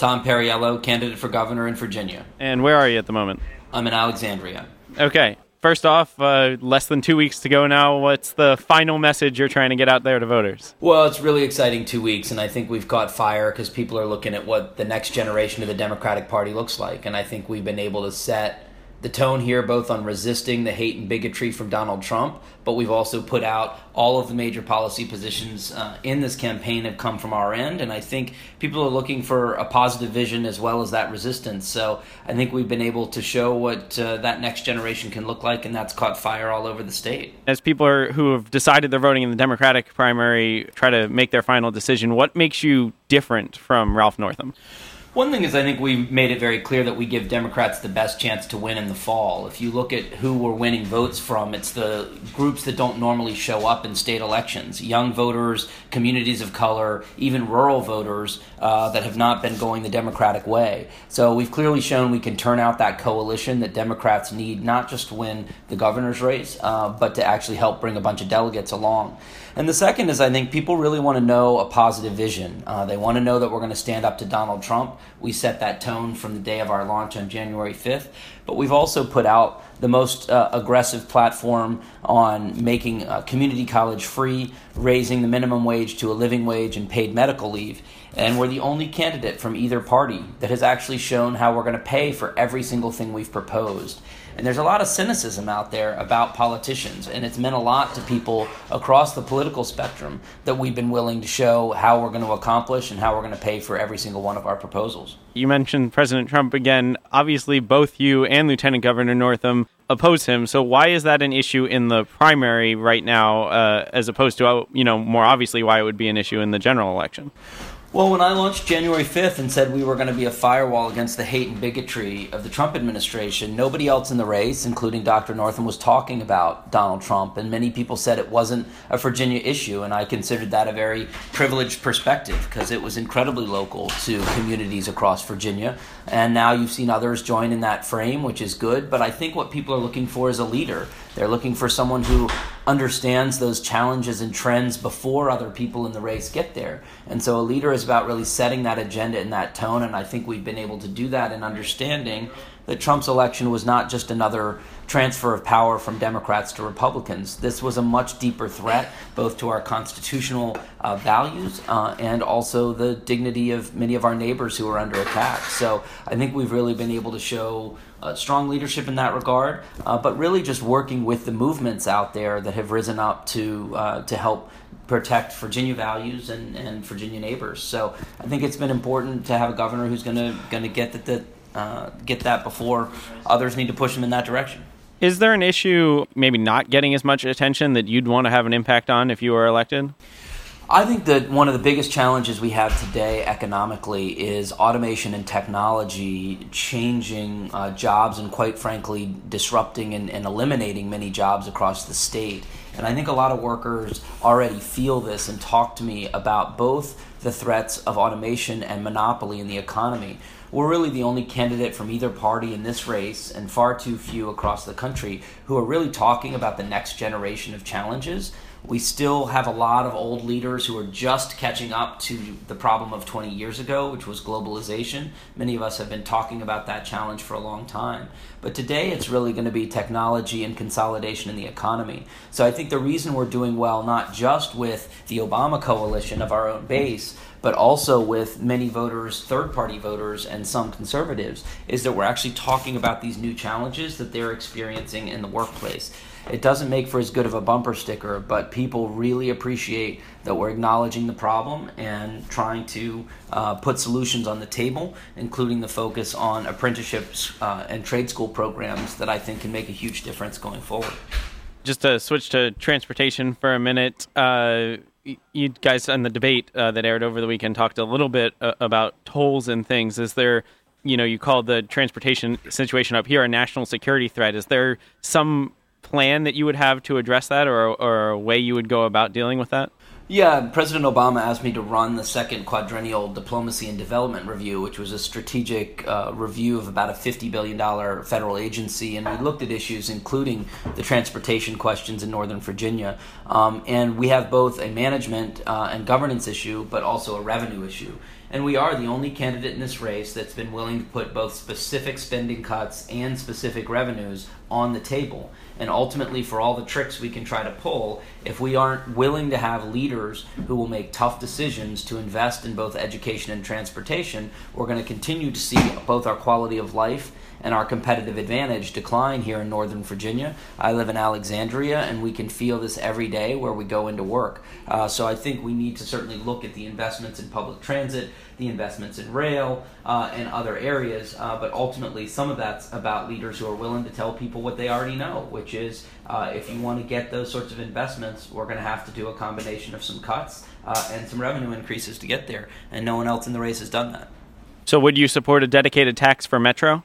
Tom Perriello, candidate for governor in Virginia. And where are you at the moment? I'm in Alexandria. Okay. First off, uh, less than two weeks to go now. What's the final message you're trying to get out there to voters? Well, it's really exciting two weeks, and I think we've caught fire because people are looking at what the next generation of the Democratic Party looks like. And I think we've been able to set the tone here both on resisting the hate and bigotry from Donald Trump, but we've also put out all of the major policy positions uh, in this campaign have come from our end, and I think people are looking for a positive vision as well as that resistance. So I think we've been able to show what uh, that next generation can look like, and that's caught fire all over the state. As people are, who have decided they're voting in the Democratic primary try to make their final decision, what makes you different from Ralph Northam? One thing is, I think we made it very clear that we give Democrats the best chance to win in the fall. If you look at who we're winning votes from, it's the groups that don't normally show up in state elections young voters, communities of color, even rural voters uh, that have not been going the Democratic way. So we've clearly shown we can turn out that coalition that Democrats need, not just to win the governor's race, uh, but to actually help bring a bunch of delegates along. And the second is, I think people really want to know a positive vision. Uh, they want to know that we're going to stand up to Donald Trump. We set that tone from the day of our launch on January 5th. But we've also put out the most uh, aggressive platform on making uh, community college free, raising the minimum wage to a living wage, and paid medical leave. And we're the only candidate from either party that has actually shown how we're going to pay for every single thing we've proposed. And there's a lot of cynicism out there about politicians, and it's meant a lot to people across the political spectrum that we've been willing to show how we're going to accomplish and how we're going to pay for every single one of our proposals. You mentioned President Trump again. Obviously, both you and Lieutenant Governor Northam oppose him. So why is that an issue in the primary right now, uh, as opposed to you know more obviously why it would be an issue in the general election? Well, when I launched January 5th and said we were going to be a firewall against the hate and bigotry of the Trump administration, nobody else in the race, including Dr. Northam, was talking about Donald Trump. And many people said it wasn't a Virginia issue. And I considered that a very privileged perspective because it was incredibly local to communities across Virginia. And now you've seen others join in that frame, which is good. But I think what people are looking for is a leader. They're looking for someone who understands those challenges and trends before other people in the race get there. And so a leader is about really setting that agenda and that tone. And I think we've been able to do that in understanding that Trump's election was not just another transfer of power from Democrats to Republicans. This was a much deeper threat, both to our constitutional uh, values uh, and also the dignity of many of our neighbors who are under attack. So I think we've really been able to show uh, strong leadership in that regard, uh, but really just working with the movements out there that have risen up to uh, to help protect Virginia values and, and Virginia neighbors. So I think it's been important to have a governor who's going to going to get that uh, get that before others need to push him in that direction. Is there an issue maybe not getting as much attention that you'd want to have an impact on if you were elected? I think that one of the biggest challenges we have today economically is automation and technology changing uh, jobs and, quite frankly, disrupting and, and, eliminating many jobs across the state. And I think a lot of workers already feel this and talk to me about both the threats of automation and monopoly in the economy. We're really the only candidate from either party in this race, and far too few across the country, who are really talking about the next generation of challenges we still have a lot of old leaders who are just catching up to the problem of 20 years ago, which was globalization. Many of us have been talking about that challenge for a long time. But today it's really going to be technology and consolidation in the economy. So I think the reason we're doing well, not just with the Obama coalition of our own base, but also with many voters, third party voters, and some conservatives, is that we're actually talking about these new challenges that they're experiencing in the workplace. It doesn't make for as good of a bumper sticker, but people really appreciate that we're acknowledging the problem and trying to uh, put solutions on the table, including the focus on apprenticeships uh, and trade school programs that I think can make a huge difference going forward. Just to switch to transportation for a minute, uh, you guys on the debate uh, that aired over the weekend talked a little bit uh, about tolls and things. Is there you know, you called the transportation situation up here a national security threat. Is there some plan that you would have to address that or, or a way you would go about dealing with that? Yeah, President Obama asked me to run the second quadrennial diplomacy and development review, which was a strategic uh, review of about a $50 billion federal agency. And we looked at issues including the transportation questions in Northern Virginia. Um, and we have both a management uh, and governance issue, but also a revenue issue. And we are the only candidate in this race that's been willing to put both specific spending cuts and specific revenues on the table. And ultimately, for all the tricks we can try to pull, if we aren't willing to have leaders who will make tough decisions to invest in both education and transportation, we're going to continue to see both our quality of life and our competitive advantage decline here in Northern Virginia. I live in Alexandria, and we can feel this every day where we go into work. Uh, so I think we need to certainly look at the investments in public transit, the investments in rail, uh, and other areas. Uh, but ultimately, some of that's about leaders who are willing to tell people what they already know, which is uh, if you want to get those sorts of investments, we're going to have to do a combination of some cuts uh, and some revenue increases to get there. And no one else in the race has done that. So, would you support a dedicated tax for Metro?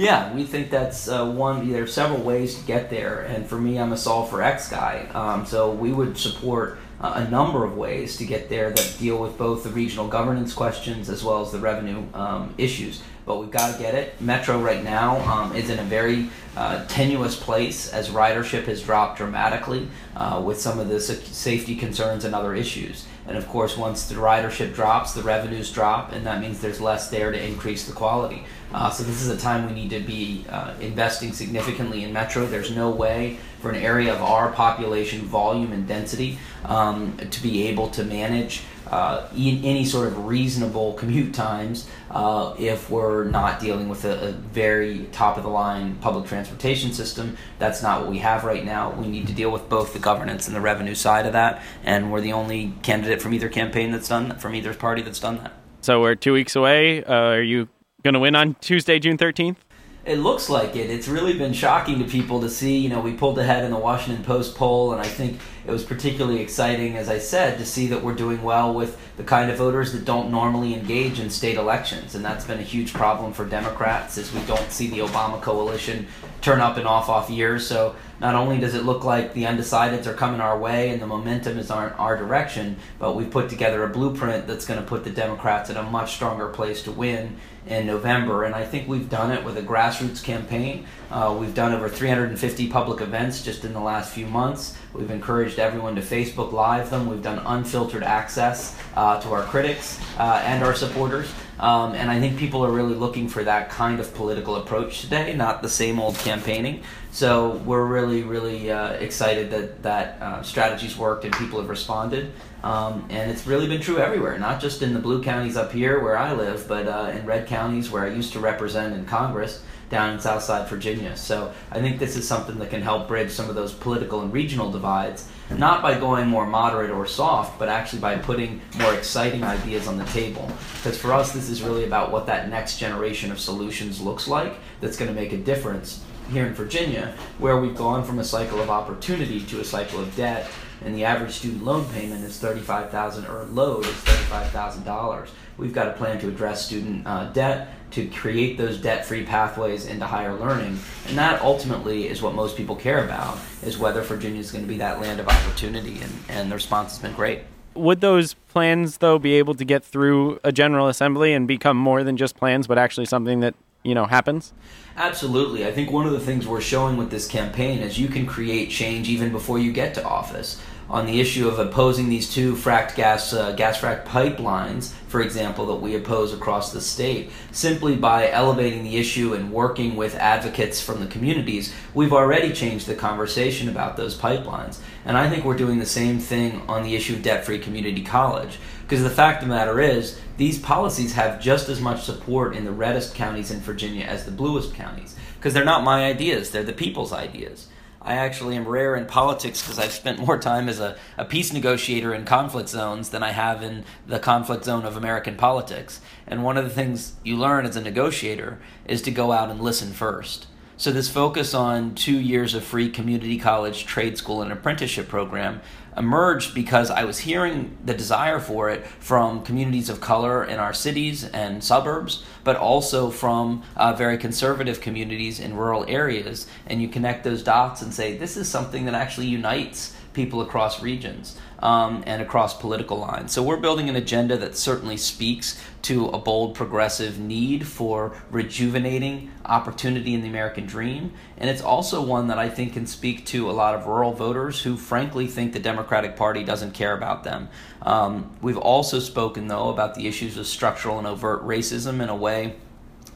Yeah, we think that's uh, one. There are several ways to get there, and for me, I'm a solve for X guy. Um, so we would support uh, a number of ways to get there that deal with both the regional governance questions as well as the revenue um, issues. But we've got to get it. Metro right now um, is in a very uh, tenuous place as ridership has dropped dramatically uh, with some of the safety concerns and other issues. And of course, once the ridership drops, the revenues drop, and that means there's less there to increase the quality. Uh, so this is a time we need to be uh, investing significantly in Metro. There's no way for an area of our population volume and density um, to be able to manage uh, any sort of reasonable commute times uh, if we're not dealing with a, a, very top of the line public transportation system. That's not what we have right now. We need to deal with both the governance and the revenue side of that, and we're the only candidate from either campaign that's done that, from either party that's done that. So we're two weeks away. Uh, are you going to win on Tuesday, June 13th? It looks like it. It's really been shocking to people to see. You know, we pulled ahead in the Washington Post poll, and I think it was particularly exciting, as I said, to see that we're doing well with the kind of voters that don't normally engage in state elections. And that's been a huge problem for Democrats, as we don't see the Obama coalition turn up in off off years. So not only does it look like the undecideds are coming our way and the momentum is our, our direction, but we've put together a blueprint that's going to put the Democrats in a much stronger place to win in November. And I think we've done it with a grassroots campaign. Uh, we've done over 350 public events just in the last few months. We've encouraged everyone to Facebook Live them. We've done unfiltered access uh, to our critics uh, and our supporters. Um, and I think people are really looking for that kind of political approach today, not the same old campaigning. So we're really, really uh, excited that that uh, strategy's worked and people have responded. Um, and it's really been true everywhere, not just in the blue counties up here where I live, but uh, in red counties where I used to represent in Congress down in Southside Virginia. So I think this is something that can help bridge some of those political and regional divides, not by going more moderate or soft, but actually by putting more exciting ideas on the table. Because for us, this is really about what that next generation of solutions looks like that's going to make a difference here in Virginia, where we've gone from a cycle of opportunity to a cycle of debt and the average student loan payment is thirty-five thousand or load is thirty-five thousand dollars. We've got a plan to address student uh, debt to create those debt-free pathways into higher learning, and that ultimately is what most people care about: is whether Virginia is going to be that land of opportunity, and, and the response has been great. Would those plans, though, be able to get through a General Assembly and become more than just plans, but actually something that you know happens? Absolutely. I think one of the things we're showing with this campaign is you can create change even before you get to office on the issue of opposing these two fracked gas uh, gas fracked pipelines, for example, that we oppose across the state, simply by elevating the issue and working with advocates from the communities, we've already changed the conversation about those pipelines. And I think we're doing the same thing on the issue of debt-free community college. Because the fact of the matter is, these policies have just as much support in the reddest counties in Virginia as the bluest counties. Because they're not my ideas, they're the people's ideas. I actually am rare in politics because I've spent more time as a, a peace negotiator in conflict zones than I have in the conflict zone of American politics. And one of the things you learn as a negotiator is to go out and listen first. So, this focus on two years of free community college, trade school, and apprenticeship program emerged because I was hearing the desire for it from communities of color in our cities and suburbs, but also from uh, very conservative communities in rural areas. And you connect those dots and say, this is something that actually unites people across regions um, and across political lines. So we're building an agenda that certainly speaks to a bold progressive need for rejuvenating opportunity in the American dream. And it's also one that I think can speak to a lot of rural voters who, frankly, think the Democratic Party doesn't care about them. Um, we've also spoken, though, about the issues of structural and overt racism in a way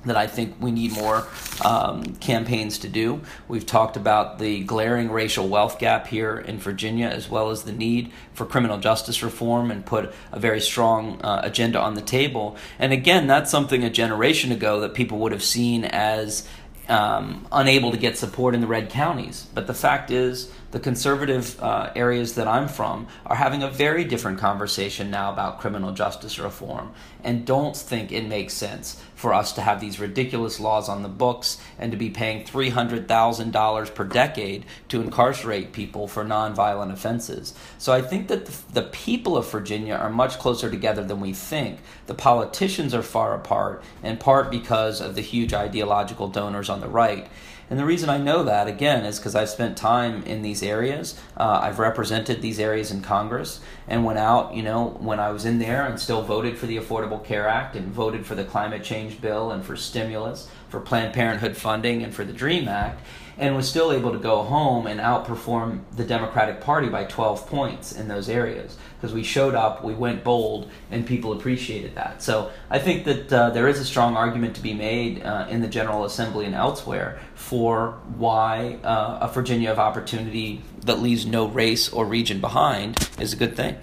that I think we need more um, campaigns to do. We've talked about the glaring racial wealth gap here in Virginia, as well as the need for criminal justice reform, and put a very strong uh, agenda on the table. And again, that's something a generation ago that people would have seen as um, unable to get support in the red counties. But the fact is, the conservative uh, areas that I'm from are having a very different conversation now about criminal justice reform and don't think it makes sense for us to have these ridiculous laws on the books and to be paying $300,000 per decade to incarcerate people for nonviolent offenses. So I think that the, the people of Virginia are much closer together than we think. The politicians are far apart, in part because of the huge ideological donors on the right. And the reason I know that, again, is because I've spent time in these areas. Uh, I've represented these areas in Congress and went out, you know, when I was in there and still voted for the Affordable Care Act and voted for the climate change bill and for stimulus, for Planned Parenthood funding, and for the DREAM Act and was still able to go home and outperform the Democratic Party by 12 points in those areas because we showed up, we went bold, and people appreciated that. So I think that uh, there is a strong argument to be made uh, in the General Assembly and elsewhere for why uh, a Virginia of opportunity that leaves no race or region behind is a good thing.